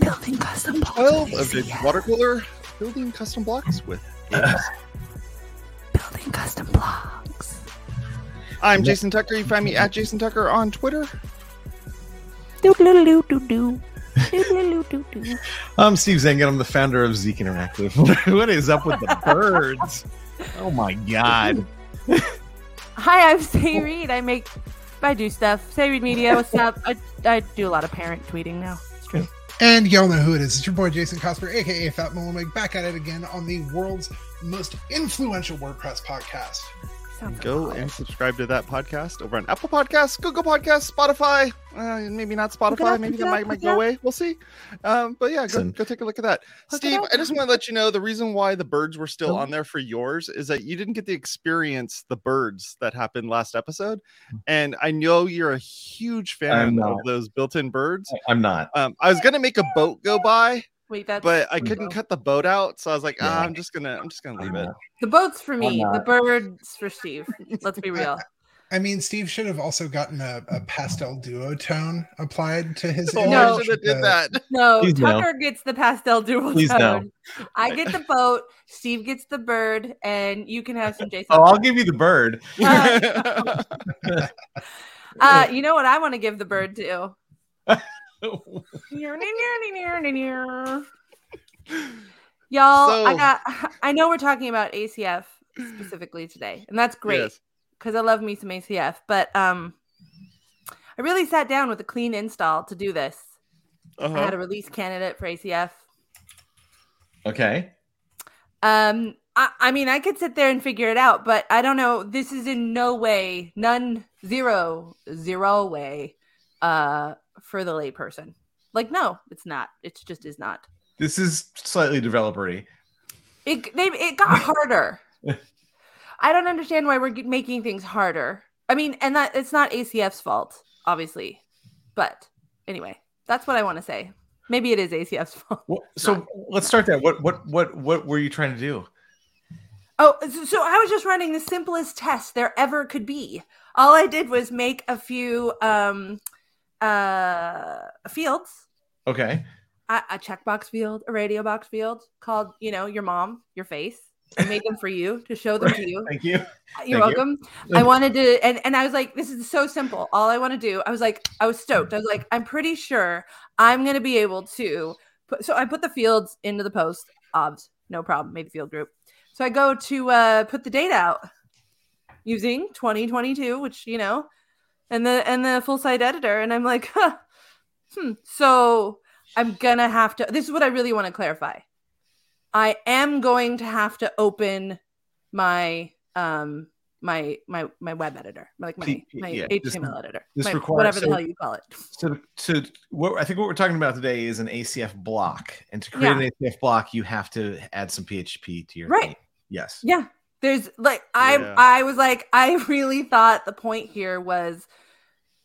Building custom blocks. 12 with of the water cooler building custom blocks with games. Building custom blocks. I'm Jason Tucker. You find me at Jason Tucker on Twitter. Doo doo doo doo doo. Doo doo doo doo doo. I'm Steve Zehngut. I'm the founder of Zeek Interactive. what is up with the birds? Oh my god. Hi, I'm Sé Reed. I make, I do stuff. Sé Reed Media. What's up? I, I do a lot of parent tweeting now. It's true. And y'all know who it is. It's your boy Jason Cosper, aka Fat Mullenweg, back at it again on the world's most influential WordPress podcast. Sounds Go like and subscribe to that podcast over on Apple Podcasts, Google Podcasts, Spotify. Uh, maybe not Spotify. up, maybe look it that up, might, might go away. We'll see. Um, but yeah, go, go take a look at that. Look Steve. I just want to let you know the reason why the birds were still Oh. on there for yours is that you didn't get to experience the birds that happened last episode. And I know you're a huge fan of those built-in birds. I'm not. Um, I was gonna make a boat go by, Wait, that's but I couldn't cut the boat out, so I was like, ah, I'm just gonna, I'm just gonna leave it. the boats for me. The birds for Steve. Let's be real. I mean, Steve should have also gotten a, a pastel duo tone applied to his Oh. No. I should have did that. No, Please no. Tucker gets the pastel dual Please no. tone. I get the boat. Steve gets the bird, and you can have some Jason. Oh, I'll give you the bird. Uh, uh, you know what I want to give the bird to? Y'all, I got. I know we're talking about ACF specifically today, and that's great Yes. because I love me some ACF. But um, I really sat down with a clean install to do this. I Uh-huh. had a release candidate for ACF. Okay. Um, I, I mean, I could sit there and figure it out, but I don't know. This is in no way, none, zero, zero way, uh, for the layperson. Like, no, it's not. It just is not. This is slightly developery. It they it got harder. I don't understand why we're making things harder. I mean, and that it's not ACF's fault, obviously, but anyway, that's what I want to say. Maybe it is ACF's fault. Well, so let's start there. What what what what were you trying to do? Oh, so, so I was just running the simplest test there ever could be. All I did was make a few um uh fields, Okay. a, a checkbox field, a radio box field called, you know, your mom, your face. I made them for you to show them to you. Thank you. You're Thank you. welcome. I wanted to, and, and I was like, this is so simple. All I want to do, I was like, I was stoked. I was like, I'm pretty sure I'm going to be able to put, so I put the fields into the post, obs, no problem, made the field group. So I go to uh, put the date out using 2022, which, you know, and the, and the full site editor. And I'm like, huh, hmm. So I'm going to have to, this is what I really want to clarify. I am going to have to open my um my my my web editor, like my my yeah, this- HTML editor, this my- requires- whatever the so- hell you call it. So to what I think what we're talking about today is an ACF block, and to create an ACF block, you have to add some PHP to your Right. thing. Yes. Yeah, there's like I Yeah. I was like I really thought the point here was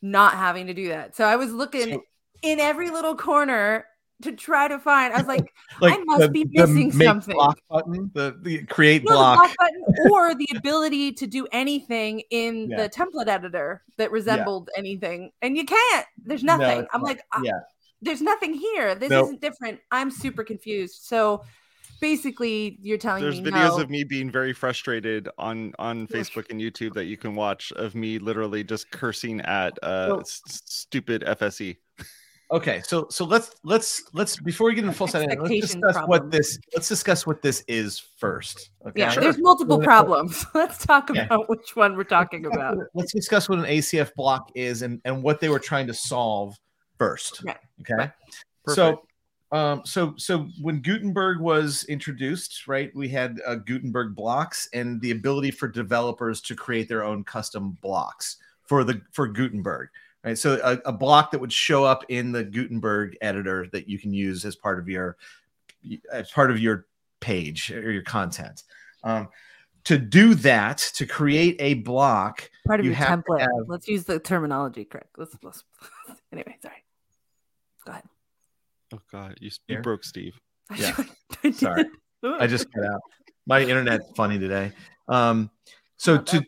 not having to do that. So I was looking So- in every little corner to try to find. I was like, Like I must be missing something. block button, the, the create no, the block. block button or the ability to do anything in Yeah. the template editor that resembled anything, and you can't. There's nothing. it's I'm not. like, ah, yeah. there's nothing here. This Nope. isn't different. I'm super confused. So basically, you're telling There's me videos no. of me being very frustrated on on Facebook and YouTube that you can watch of me literally just cursing at uh Well- s- stupid. FSE. Okay, so so let's let's let's before we get into full set let's Expectation discuss what this let's discuss what this is first. Okay. yeah, Sure. there's multiple problems. Let's talk Yeah. about which one we're talking about. Let's discuss what an ACF block is and and what they were trying to solve first. Right. Okay. Right. So um so so when Gutenberg was introduced, right, we had uh, Gutenberg blocks and the ability for developers to create their own custom blocks for the for Gutenberg. Right. So a, a block that would show up in the Gutenberg editor that you can use as part of your as part of your page or your content. Um, to do that, to create a block, Part of You your template. have- Let's use the terminology correct. Let's, let's anyway. Sorry. Go ahead. Oh god, you, you broke Steve. Yeah. I. Sorry. I just cut out. My internet's funny today. Um, so Not to.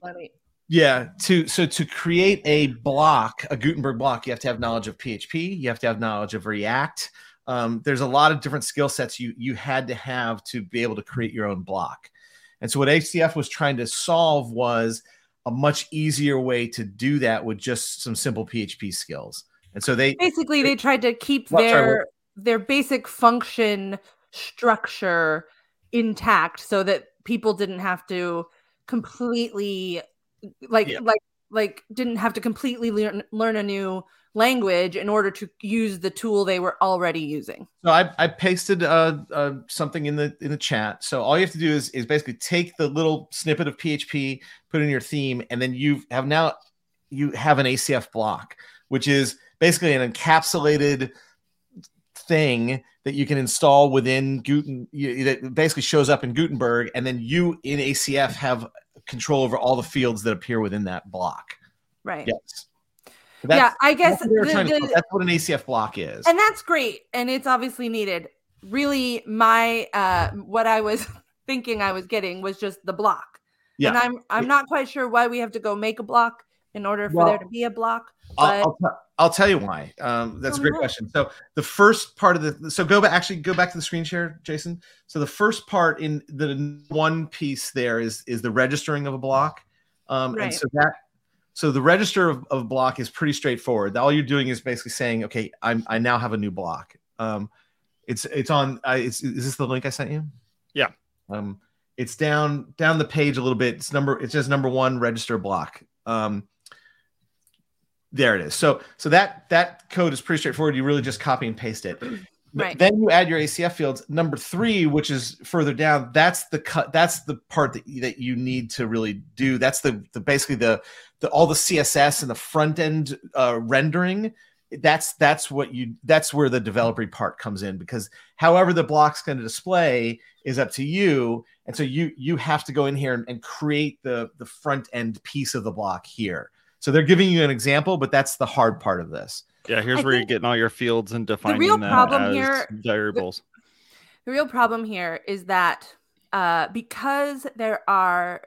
Yeah, to so to create a block, a Gutenberg block, you have to have knowledge of PHP. You have to have knowledge of React. Um, there's a lot of different skill sets you you had to have to be able to create your own block. And so what ACF was trying to solve was a much easier way to do that with just some simple PHP skills. And so they basically they tried to keep Well, sorry, their basic function structure intact so that people didn't have to completely like Yeah. like like didn't have to completely learn learn a new language in order to use the tool they were already using. So I, I pasted uh, uh, something in the in the chat. So all you have to do is is basically take the little snippet of PHP, put in your theme, and then you have now you have an ACF block, which is basically an encapsulated thing that you can install within Guten that basically shows up in Gutenberg, and then you in ACF have control over all the fields that appear within that block. Right. Yes. yeah, I guess that's what, the- the- that's what an ACF block is. and that's great and it's obviously needed really my uh what i was thinking i was getting was just the block Yeah. and i'm i'm not quite sure why we have to go make a block in order for Well, there to be a block I'll, but I'll, te- I'll tell you why. Um, that's a great why. question. So the first part of the so go back actually go back to the screen share, Jason. So the first part in the one piece there is is the registering of a block, um, and Right. so that so the register of, of block is pretty straightforward. All you're doing is basically saying, okay, I'm I now have a new block. Um, it's it's on. I, it's, is this the link I sent you? Yeah. Um, it's down down the page a little bit. It's number. It says number one register block. Um, there it is. So so that that code is pretty straightforward. You really just copy and paste it. Right. Then you add your ACF fields. Number three, which is further down, that's the cut. That's the part that you, that you need to really do. That's the, the basically the the all the CSS and the front end uh, rendering. That's that's what you. That's where the developer part comes in because however the block's going to display is up to you, and so you you have to go in here and, and create the the front end piece of the block here. So they're giving you an example, but that's the hard part of this. Yeah, here's I where you're getting all your fields and defining real them problem as here- variables. the real problem here is that uh because there are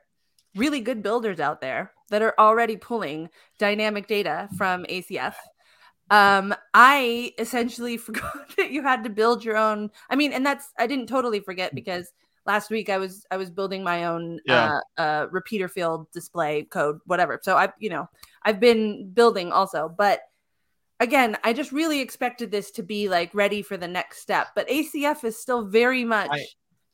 really good builders out there that are already pulling dynamic data from acf um i essentially forgot that you had to build your own i mean and that's i didn't totally forget because last week i was i was building my own Yeah. uh, uh repeater field display code whatever so i you know i've been building also but again i just really expected this to be like ready for the next step but acf is still very much I-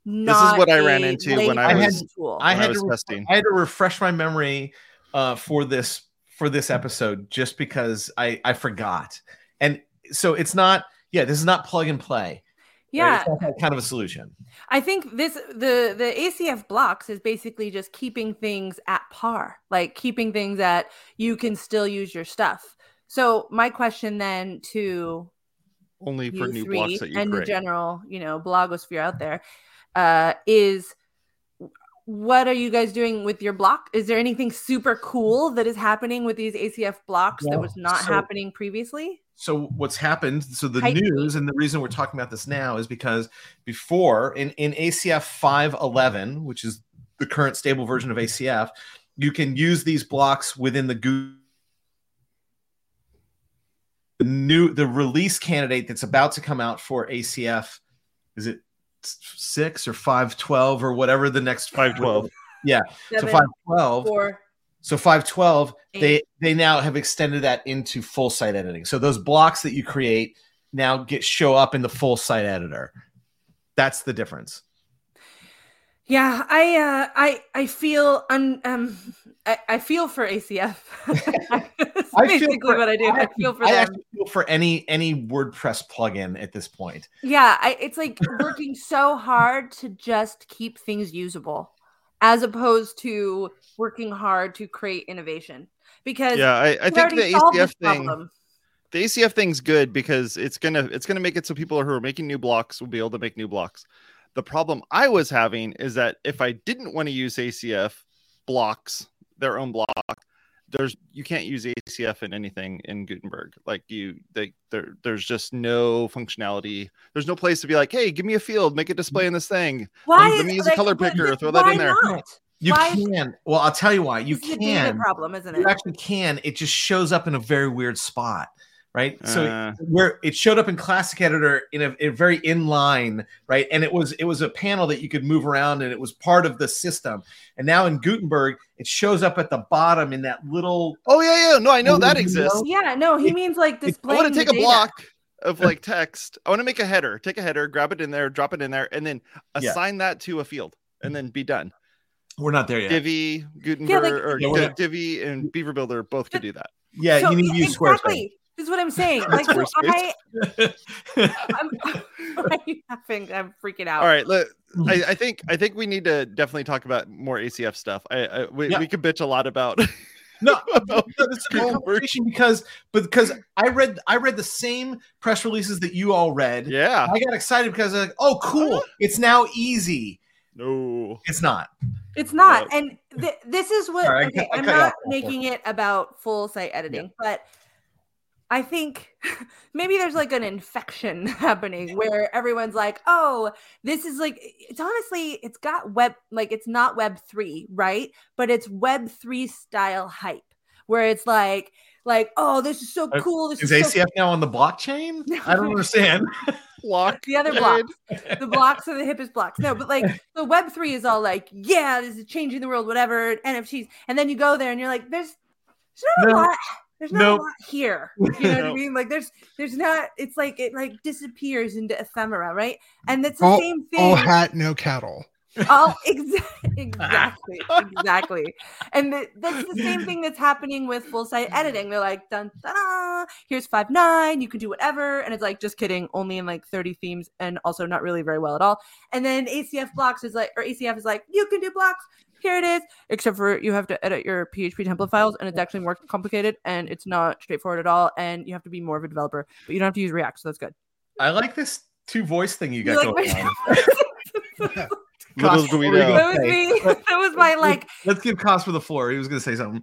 not what I ran into when I was- tool. I when I had was to re- testing. I had to refresh my memory uh, for this for this episode just because I I forgot. And so it's not yeah, this is not plug and play. Right? yeah It's not that kind of a solution. I think this the the ACF blocks is basically just keeping things at par, like keeping things that you can still use your stuff. So my question then to Only for new three blocks that you and the general, you know, blogosphere out there, uh, is what are you guys doing with your block? Is there anything super cool that is happening with these ACF blocks that was not so- happening previously? So what's happened? So the news and the reason we're talking about this now is because before in in ACF 511, which is the current stable version of ACF, you can use these blocks within the Google the new the release candidate that's about to come out for ACF is it six or five twelve or whatever the next 512. Yeah, so Seven, five twelve. four, So 512, they they now have extended that into full site editing. So those blocks that you create now get show up in the full site editor. That's the difference. Yeah, I uh I I feel un um I, I feel for ACF. That's I feel basically for- what I do. I, feel for I them. actually feel for any any WordPress plugin at this point. Yeah, I, it's like working so hard to just keep things usable, as opposed to working hard to create innovation. Because Yeah, I, I think the ACF thing problem. the ACF thing's good because it's gonna it's gonna make it so people who are making new blocks will be able to make new blocks. The problem I was having is that if I didn't want to use ACF blocks, their own block, there's you can't use ACF in anything in Gutenberg. Like you, they there there's just no functionality. There's no place to be like, hey, give me a field, make it display in this thing. Why let is- me use a color picker, just throw that in there. Not? You Why- can. Well, I'll tell you why. You This is a can. problem, isn't it? You it? actually can. It just shows up in a very weird spot, right? So Uh, where it showed up in Classic Editor in a, in a very inline, right? And it was it was a panel that you could move around, and it was part of the system. And now in Gutenberg, it shows up at the bottom in that little. oh yeah, yeah. No, I know that exists. know? Yeah, no, he It- means like it- displaying. I want to take a data. block of like text. I want to make a header. Take a header, grab it in there, drop it in there, and then Yeah. assign that to a field, and then be done. We're not there yet. Divi, Gutenberg, like- or Yeah, we're Di- not- Divi and Beaver Builder both could do that. yeah, So, you need to use Squarespace. exactly. This is what I'm saying. Like, so I, I'm, I'm laughing. I'm freaking out. All right, let, mm-hmm. I, I think I think we need to definitely talk about more ACF stuff. I, I we, Yeah. we could bitch a lot about. no, about no, this is a good conversation because because I read I read the same press releases that you all read. yeah. I got excited because I was like, oh, cool! It's now easy. No. It's not. It's not. No. And th- this is what Sorry, I okay, cut- I I'm not making it about full site editing, but I think maybe there's like an infection happening where everyone's like, "Oh, this is like it's honestly it's got web like it's not web 3, right? But it's web 3 style hype where it's like like, "Oh, this is so Uh, cool. This Is is, so ACF now on the blockchain? I don't understand. Block. the other blocks. the blocks are the hippest blocks. No, but like the web three is all like, yeah, this is changing the world, whatever, NFTs. And then you go there and you're like, there's there's not No. a lot. There's not Nope. a lot here. You know what I mean? Like there's there's not it's like it like disappears into ephemera, right? And it's the All- same thing. All hat, no cattle. All exa- exactly, exactly. And th- that's the same thing that's happening with full site editing. They're like, dun, da, here's five nine, you can do whatever. And it's like, just kidding, only in like 30 themes and also not really very well at all. And then ACF blocks is like, or ACF is like, you can do blocks. Here it is, except for you have to edit your PHP template files, and it's actually more complicated and it's not straightforward at all. And you have to be more of a developer, but you don't have to use React, so that's good. I like this two voice thing you You got like going on. Little Cost- do we what were you know. that was me. That was my like Let's give Cosper the floor. He was going to say something.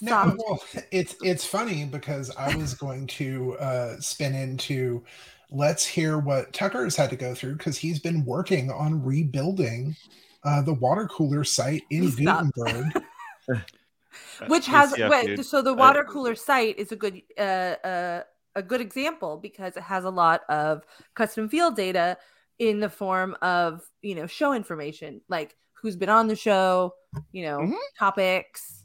No, well, it's it's funny because I was going to uh, spin into let's hear what Tucker has had to go through because he's been working on rebuilding uh, the water cooler site in Stop. Gutenberg. which has ACF, wait, so the water cooler site is a good uh, uh a good example because it has a lot of custom field data in the form of you know show information like who's been on the show you know Mhm. topics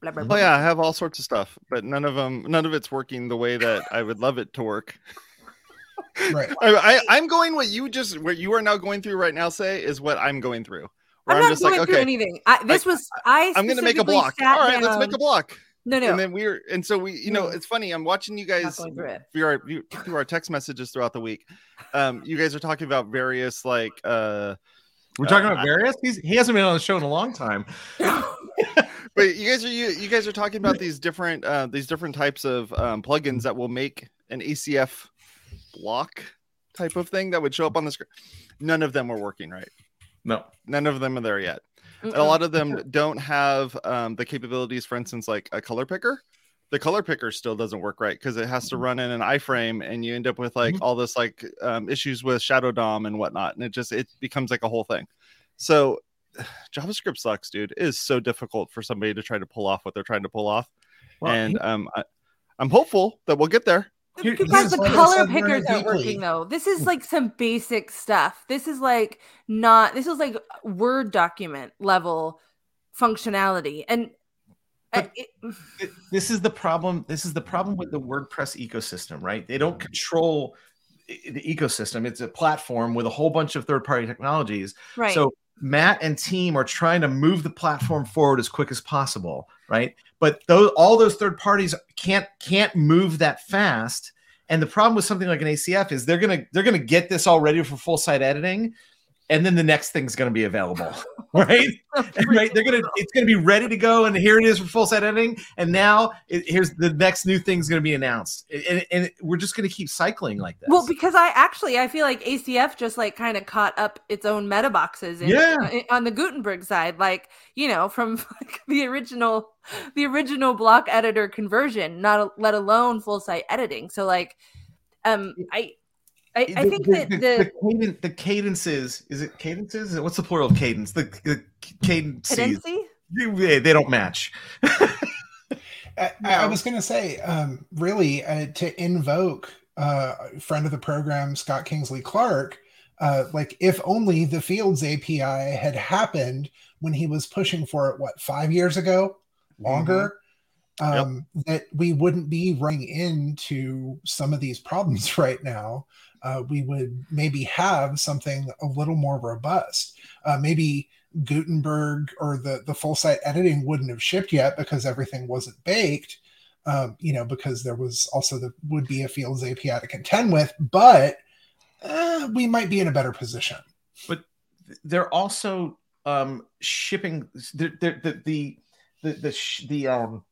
blah, blah, blah. Oh yeah, I have all sorts of stuff, but none of them, none of it's working the way that I would love it to work. right. I, I I'm going what you just what you are now going through right now. Sé is what I'm going through. Where i'm I'm, not just going like, through okay, anything I, this was i I'm gonna make a block. sat All right, let's make a block. no no And then we're and so we, you know, it's funny. I'm watching you guys going through through our through our text messages throughout the week. Um, you guys are talking about various like uh We're talking Uh, about various. He's, he hasn't been on the show in a long time. but you guys are you, you guys are talking about these different uh these different types of um plugins that will make an ACF block type of thing that would show up on the screen. None of them are working right. No. None of them are there yet. And a lot of them don't have um, the capabilities, for instance, like a color picker. The color picker still doesn't work right because it has to run in an iframe, and you end up with like Mhm. all this like um, issues with Shadow DOM and whatnot, and it just it becomes like a whole thing. So JavaScript sucks, dude. It is so difficult for somebody to try to pull off what they're trying to pull off, Well, and um, I, I'm hopeful that we'll get there. Here- Because the color said learn it pickers aren't working though. This is hmm. like some basic stuff. This is like not. This is like Word document level functionality, and uh, it, this is the problem. This is the problem with the WordPress ecosystem, right? They don't mm. control eh, eh, the ecosystem. It's a platform with a whole bunch of third-party technologies. right. So Matt and team are trying to move the platform forward as quick as possible, right? But those all those third parties can't can't move that fast. And the problem with something like an ACF is they're gonna they're gonna get this all ready for full site editing, and then the next thing's gonna be available, right? right? They're gonna it's gonna be ready to go, and here it is for full site editing. And now it, here's the next new thing's gonna be announced, and, and we're just gonna keep cycling like this. Well, because I actually I feel like ACF just like kind of caught up its own meta boxes in, Yeah. uh, on the Gutenberg side, like you know from like the original the original block editor conversion, not let alone full site editing. So like, um, I I, I think that the, the, cadence, the cadences is it cadences? What's the plural of cadence? The, the cadences cadency. they, they don't match. I, I was going to say, um, really, uh, to invoke uh, friend of the program Scott Kingsley Clark, uh, like if only the Fields API had happened when he was pushing for it, what five years ago, longer, um, that we wouldn't be running into some of these problems right now. Uh, we would maybe have something a little more robust. Uh, maybe Gutenberg or the the full site editing wouldn't have shipped yet because everything wasn't baked. Um, you know, because there was also the would be a Fields API to contend with, but uh, we might be in a better position. But they're also um, shipping the the the the the, the um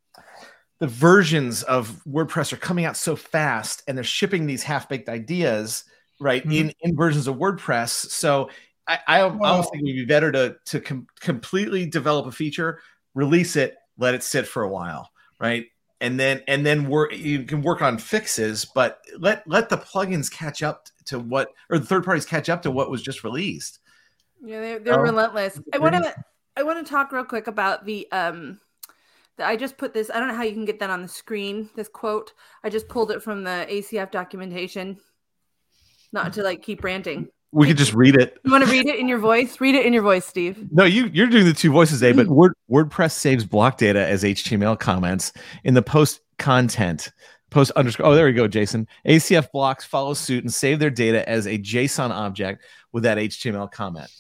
the versions of WordPress are coming out so fast, and they're shipping these half baked ideas right mm-hmm. in in versions of WordPress. So I, I well, almost think it would be better to to com- completely develop a feature, release it, let it sit for a while, right? And then and then work you can work on fixes, but let let the plugins catch up to what or the third parties catch up to what was just released. Yeah, they're, they're um, relentless. I want to I want to talk real quick about the um I just put this. I don't know how you can get that on the screen. This quote. I just pulled it from the ACF documentation. Not to like keep ranting. We could just read it. You want to read it in your voice? Read it in your voice, Steve. No, you you're doing the two voices, A. But mm. Word, WordPress saves block data as HTML comments in the post content. Post underscore. Oh, there we go, Jason. ACF blocks follow suit and save their data as a JSON object with that HTML comment.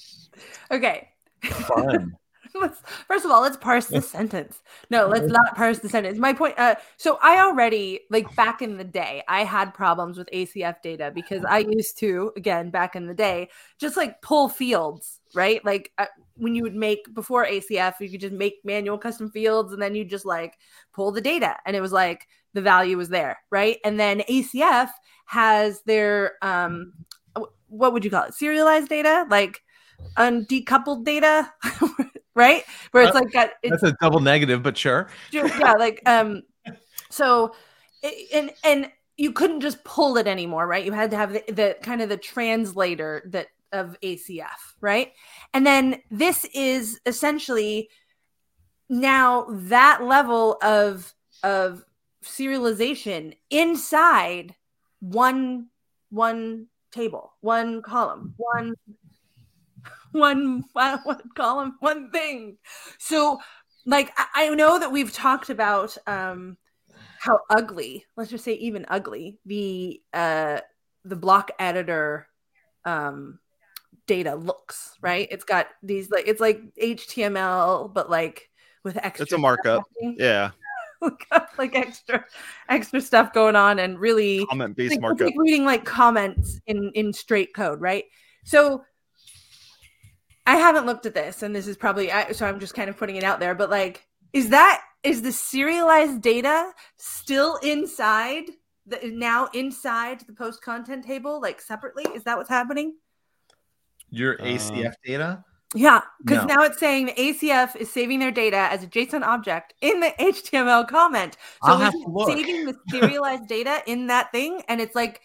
Okay. Fun. let's first of all let's parse the sentence. No let's not parse the sentence. My point uh so i already like back in the day i had problems with acf data because i used to again back in the day just like pull fields right? Like uh, when you would make before acf you could just make manual custom fields and then you just like pull the data and it was like the value was there right? And then acf has their um what would you call it? Serialized data? Like undecoupled data right? Where it's uh, like got it's, that's a double negative, but sure. Yeah, like um, so and and you couldn't just pull it anymore, right? You had to have the, the kind of the translator that of ACF, right? And then this is essentially now that level of of serialization inside one one table, one column, one one one column, one thing. So, like, I, I know that we've talked about um, how ugly, let's just say even ugly, the uh, the block editor um, data looks. Right? It's got these like it's like HTML, but like with extra. It's a markup. Yeah. like extra extra stuff going on and really comment based like, markup like reading like comments in in straight code right so I haven't looked at this, and this is probably so. I'm just kind of putting it out there, but like, is that is the serialized data still inside the now inside the post content table, like separately? Is that what's happening? Your ACF uh, data? Yeah, because no. now it's saying the ACF is saving their data as a JSON object in the HTML comment. So I'll it's saving the serialized data in that thing, and it's like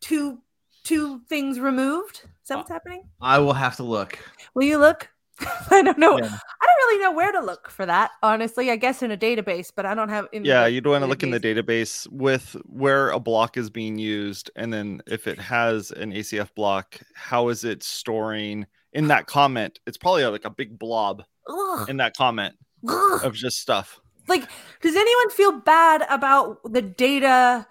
two two things removed. Is that uh, what's happening? I will have to look. Will you look? I don't know. Yeah. I don't really know where to look for that. Honestly, I guess in a database, but I don't have. yeah, you'd want to look in the database with where a block is being used, and then if it has an ACF block, how is it storing in that comment? It's probably like a big blob Ugh. in that comment Ugh. of just stuff. Like, does anyone feel bad about the data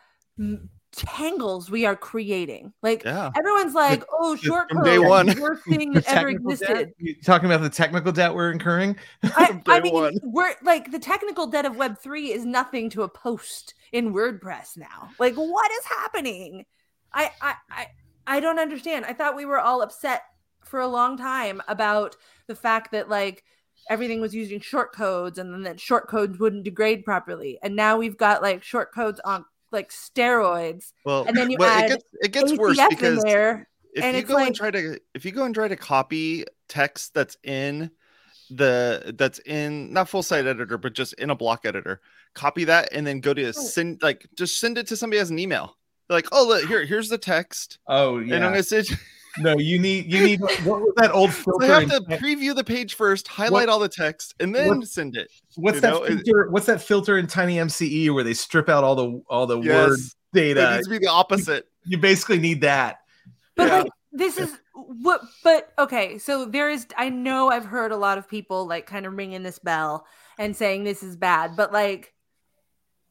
tangles we are creating. Like yeah. everyone's like, "Oh, short code, day one, worst thing that ever existed." talking about the technical debt we're incurring. I, I mean, one. we're like the technical debt of Web three is nothing to a post in WordPress now. Like, what is happening? I, I, I, I don't understand. I thought we were all upset for a long time about the fact that like everything was using short codes and then that short codes wouldn't degrade properly. And now we've got like short codes on like steroids. Well, and then you well, add it gets, it gets worse because there, if you go like, and try to if you go and try to copy text that's in the that's in not full site editor but just in a block editor copy that and then go to oh. send like just send it to somebody as an email like, oh, look, here, here's the text, Oh and I'm yeah. gonna say, No, you need you need what was that old so filter? I have in- to preview the page first, highlight all the text, and then what- send it. what's you that know, filter? What's that filter in Tiny MCE where they strip out all the all the word Yes, it needs to be the opposite. You basically need that. But Yeah. like this is what but okay, so there is I know I've heard a lot of people like kind of ringing this bell and saying this is bad, but like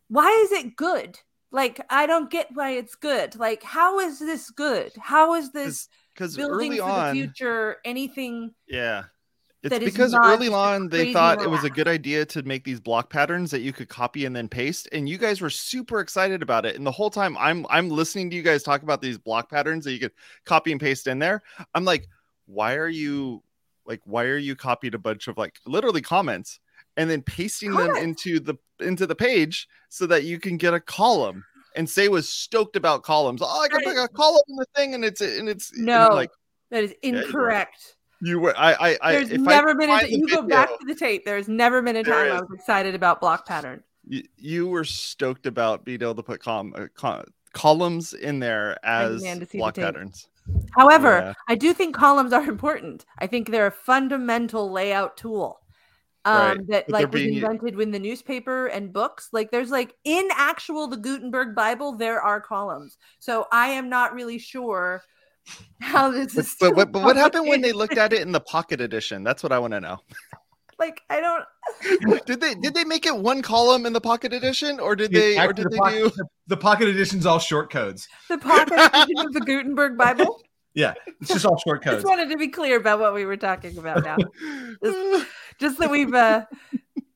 why is it good? Like I don't get why it's good. Like how is this good? How is this Because building early for the on, future anything yeah, it's because early on they thought it was a good idea to make these block patterns that you could copy and then paste, and you guys were super excited about it. And the whole time I'm I'm listening to you guys talk about these block patterns that you could copy and paste in there. I'm like, why are you like why are you copied a bunch of like literally comments and then pasting them into the into the page so that you can get a column? And Sé was stoked about columns. Oh, I can put a column in the thing, and it's and it's No. I'm like that is incorrect. you were. I I I. There's never I been a you go back to the tape. There's never been a time I was excited about block pattern. you, you were stoked about being able to put com, uh, co- columns in there as see the block patterns. However, Yeah. I do think columns are important. I think they're a fundamental layout tool. Um, Right, that but like was invented when the newspaper and books. Like there's like in actual the Gutenberg Bible, there are columns. So I am not really sure how this But, is. but, still what, but what happened when they looked at it in the pocket edition? That's what I want to know. like I don't did they did they make it one column in the pocket edition, or did Yeah, they or did the they pocket, do? the, the pocket edition's all short codes. the pocket edition of the Gutenberg Bible. Yeah, it's just all short codes. Just wanted to be clear about what we were talking about now. just that we've uh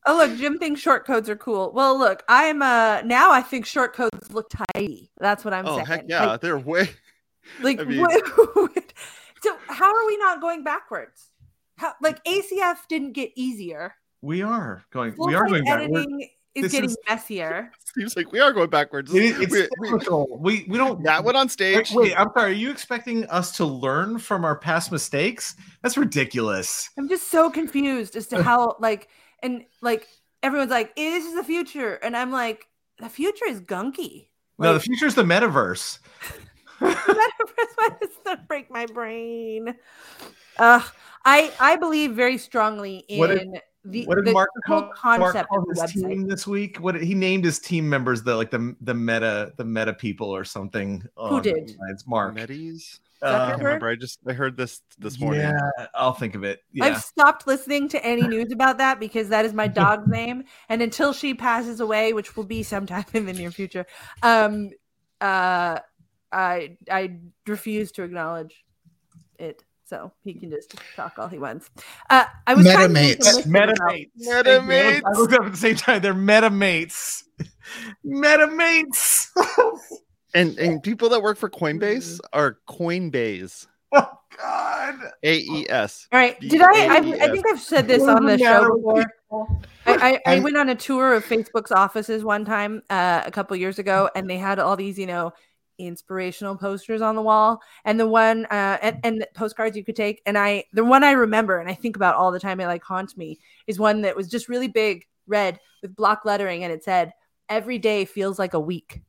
oh look jim thinks short codes are cool well look i'm uh now i think short codes look tidy that's what i'm oh saying heck yeah, like, they're way. like I mean- what- so how are we not going backwards how like acf didn't get easier We are going. we are going editing is this getting is- messier Seems like we are going backwards. it- it's we, we, cyclical. We we don't. that went on stage. wait, I'm sorry. Are you expecting us to learn from our past mistakes? That's ridiculous. i'm just so confused as to how like and like everyone's like "Eh, this is the future and i'm like the future is gunky no, the future is the metaverse. Metaverse, why does that break my brain? Uh, I I believe very strongly in What did- the, what did the Mark whole call, concept call of his website. team this week? What he named his team members the like the the meta the meta people or something. along did? those lines. Mark. Medes? Uh, I can't remember. I just I heard this this morning. Yeah, I'll think of it. Yeah. I've stopped listening to any news about that because that is my dog's name, and until she passes away, which will be sometime in the near future, um, uh, I I refuse to acknowledge it. So he can just talk all he wants. Uh, I was trying to make a Metamates. Meta mates. Metamates. I looked up at the same time. They're meta mates. Meta mates. And and people that work for Mm-hmm. Coinbase are Coinbase. oh God. A E S. All right. Did I? I think I've said this on the show before. I, I, I went on a tour of Facebook's offices one time uh, a couple years ago, and they had all these, you know, inspirational posters on the wall, and the one uh, and, and postcards you could take. And I, the one I remember and I think about all the time, it like haunts me, is one that was just really big, red with block lettering, and it said, "Every day feels like a week."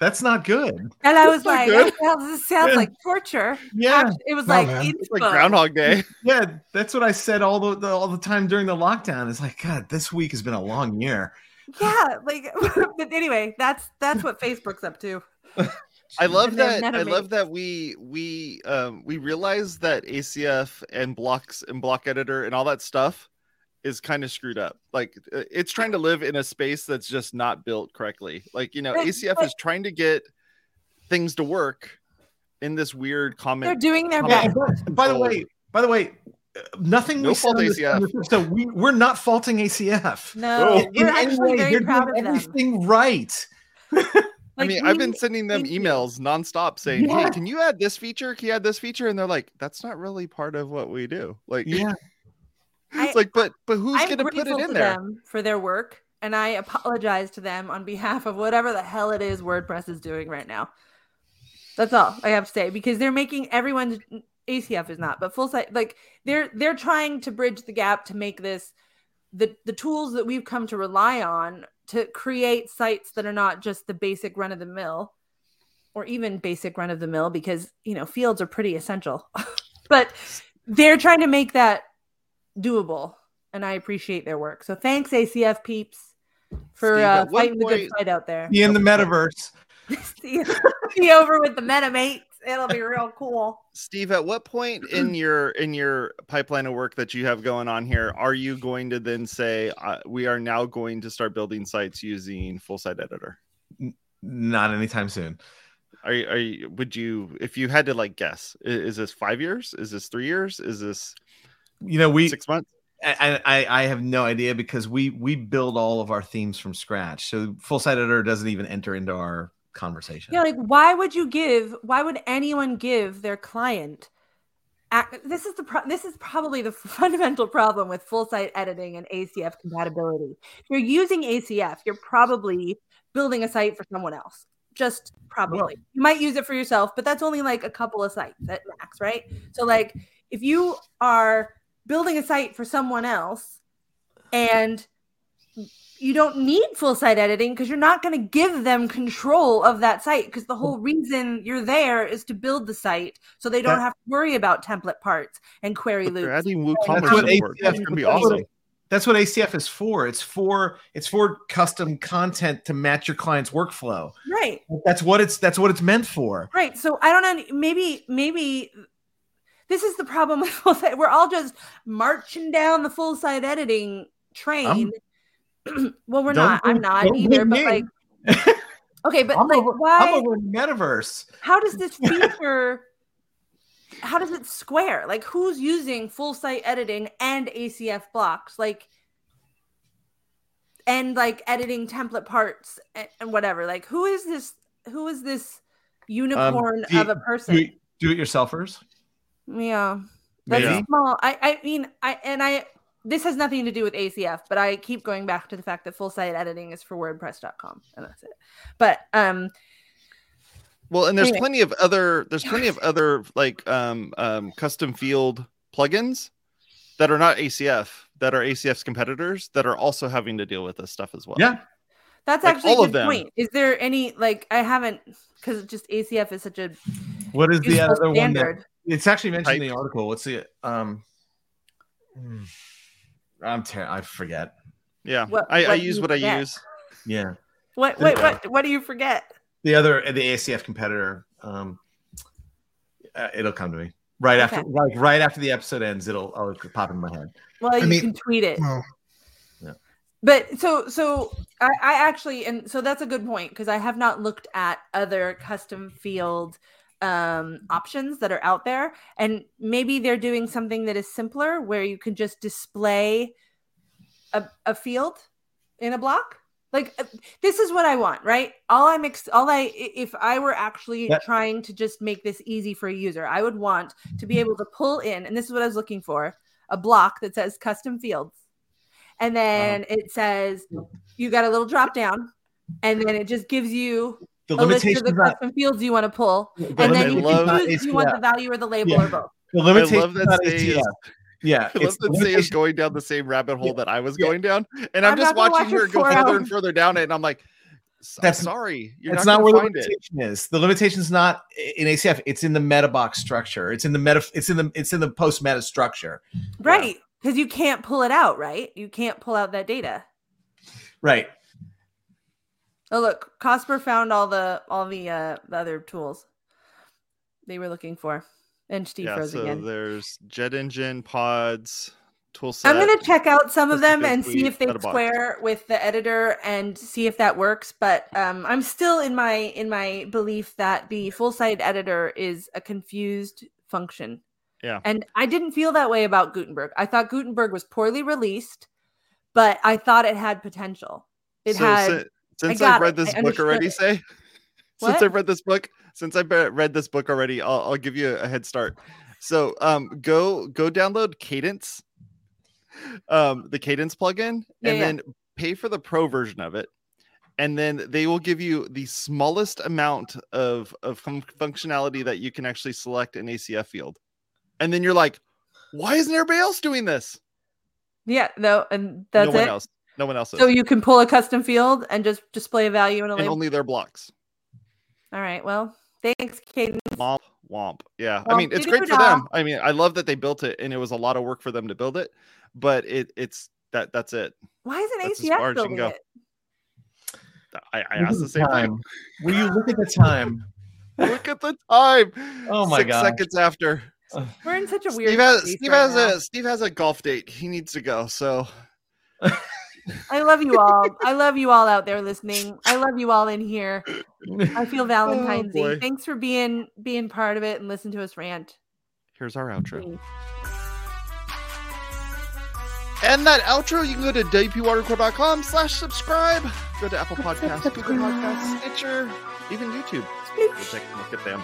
That's not good. And I was like, good. this sounds Yeah. like torture. Yeah. It was No, like. It's like. Groundhog Day. Yeah, that's what I said all the, the all the time during the lockdown. It's like, God, this week has been a long year. Yeah, like, but anyway, that's that's what Facebook's up to. I love that. I love that we we um we realize that ACF and blocks and block editor and all that stuff is kind of screwed up. Like uh, it's trying to live in a space that's just not built correctly. Like you know, But- ACF but- is trying to get things to work in this weird comment. They're doing their best. by, by the way, by the way, nothing No we fault ACF. on this we we're not faulting ACF. No. In we're any actually way, very they're proud of doing them. everything right. I Like, mean, I've been sending them thank you. emails nonstop saying, Yeah. "Hey, can you add this feature? Can you add this feature?" And they're like, "That's not really part of what we do." Like, Yeah, it's like, but but who's going to put it in to there? them for their work, and I apologize to them on behalf of whatever the hell it is WordPress is doing right now. That's all I have to say because they're making everyone's ACF is not, but full site like they're they're trying to bridge the gap to make this the the tools that we've come to rely on to create sites that are not just the basic run of the mill or even basic run of the mill because you know fields are pretty essential. But they're trying to make that doable and i appreciate their work. So thanks acf peeps for Steve, uh, at what fighting the good fight out there. Be in the metaverse. see, see over with the meta mates it'll be real cool Steve, at what point in your in your pipeline of work that you have going on here are you going to then say uh, we are now going to start building sites using full site editor? Not anytime soon. Are you, are you would you if you had to like guess i- is, this five years? Is this three years? Is this You know, we six months? I, I I have no idea because we we build all of our themes from scratch. So full site editor doesn't even enter into our conversation. Yeah, like why would you give? Why would anyone give their client? ac- This is the pro- this is probably the fundamental problem with full site editing and ACF compatibility. If you're using ACF, you're probably building a site for someone else. Just probably. Well- you might use it for yourself, but that's only like a couple of sites at max, right? So like if you are building a site for someone else and you don't need full site editing because you're not going to give them control of that site because the whole reason you're there is to build the site so they don't That- have to worry about template parts and query loops. adding That's what. ACF That's gonna be awesome. That's what ACF is for. It's for it's for custom content to match your client's workflow. Right, That's what it's that's what it's meant for. right. So I don't know. Maybe, maybe this is the problem with full site. We're all just marching down the full site editing train. well, we're Don't not. I'm not either. But me. like, okay, but I'm, like, over, why? I'm over metaverse. how does this feature how does it square like who's using full site editing and acf blocks like and like editing template parts and, and whatever like who is this who is this um, unicorn do- of a person it, do it yourselfers. yeah that's Maybe. small i i mean i and i this has nothing to do with acf but i keep going back to the fact that full site editing is for wordpress.com and that's it but um Well, and there's Anyway. plenty of other there's plenty of other like um, um, custom field plugins that are not ACF that are ACF's competitors that are also having to deal with this stuff as well. Yeah. That's Like, actually a all of good them. point. Is there any like I haven't because just ACF is such a What is the useful other one? That, it's actually mentioned in the article. What's the um? hmm, I'm ter- I forget. Yeah. What- I, I what do use you what I use. Yeah, What The- wait what what do you forget? the other the ACF competitor. Um, uh, it'll come to me right after like right after the episode ends. It'll I'll pop in my head. Well, you mean- can tweet it. Well, But so so I, I actually and so that's a good point because I have not looked at other custom field um options that are out there and maybe they're doing something that is simpler where you can just display a, a field in a block like uh, this is what i want right all i'm ex- all i if i were actually Yeah. trying to just make this easy for a user i would want to be able to pull in and this is what i was looking for a block that says custom fields and then Uh-huh. it says you got a little drop down and then it just gives you The a list of the on custom fields you want to pull the and then I you love- can choose if you want the value or the label Yeah. or both the I limitations love that on Sé is, ACF. Yeah, I love it's that Sé is going down the same rabbit hole that I was Yeah. going down, and I'm, I'm just watching watch it her go further hours. and further down it, and I'm like, "S- I'm That's- sorry, you're That's not, not, gonna where the find it. limitation is. The limitation is not in ACF. It's in the meta box structure. It's in the meta. It's in the. It's in the post meta structure. right because you can't pull it out right you can't pull out that data Right. Oh look, Cosper found all the all the uh the other tools they were looking for. And Steve Yeah, froze so again. there's Jet Engine, Pods, Toolset. I'm gonna check out some of them and see if they square with the editor and see if that works. But um, I'm still in my in my belief that the full site editor is a confused function. Yeah. And I didn't feel that way about Gutenberg. I thought Gutenberg was poorly released, but I thought it had potential. It so had si- since I've read it. this I book already, say What? since I've read this book, since I've read this book already, I'll, I'll give you a head start. So um, go go download Kadence, um, the Kadence plugin, Yeah, and yeah. then pay for the pro version of it. And then they will give you the smallest amount of of fun- functionality that you can actually select an ACF field. And then you're like, why isn't everybody else doing this? yeah, no, and that's no one it. else. No one else is. So you can pull a custom field and just display a value in a and label. only their blocks. All right. Well, thanks, Caden. Womp womp. Yeah. I mean, it's great for them. I mean, I love that they built it and it was a lot of work for them to build it, but it it's that that's it. Why isn't That's as far ACF as you can building go. it? I, I asked the same time. thing. Will you look at the time? Look at the time. Oh my Six gosh. seconds after. We're in such a weird. Steve has Steve right has now. a Steve has a golf date. He needs to go. So I love you all. I love you all out there listening. I love you all in here. I feel Valentine's Day. Oh, boy. Thanks for being being part of it and listen to us rant. here's our outro. Thanks. And that outro, you can go to wpwatercooler.com slash subscribe. Go to Apple Podcasts, Google Podcasts, Stitcher, even YouTube. Go take a look at them.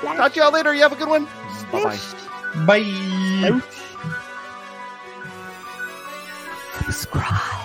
Talk to y'all later. You have a good one. Bye bye. Bye. Subscribe.